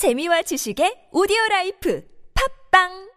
재미와 지식의 오디오 라이프. 팝빵!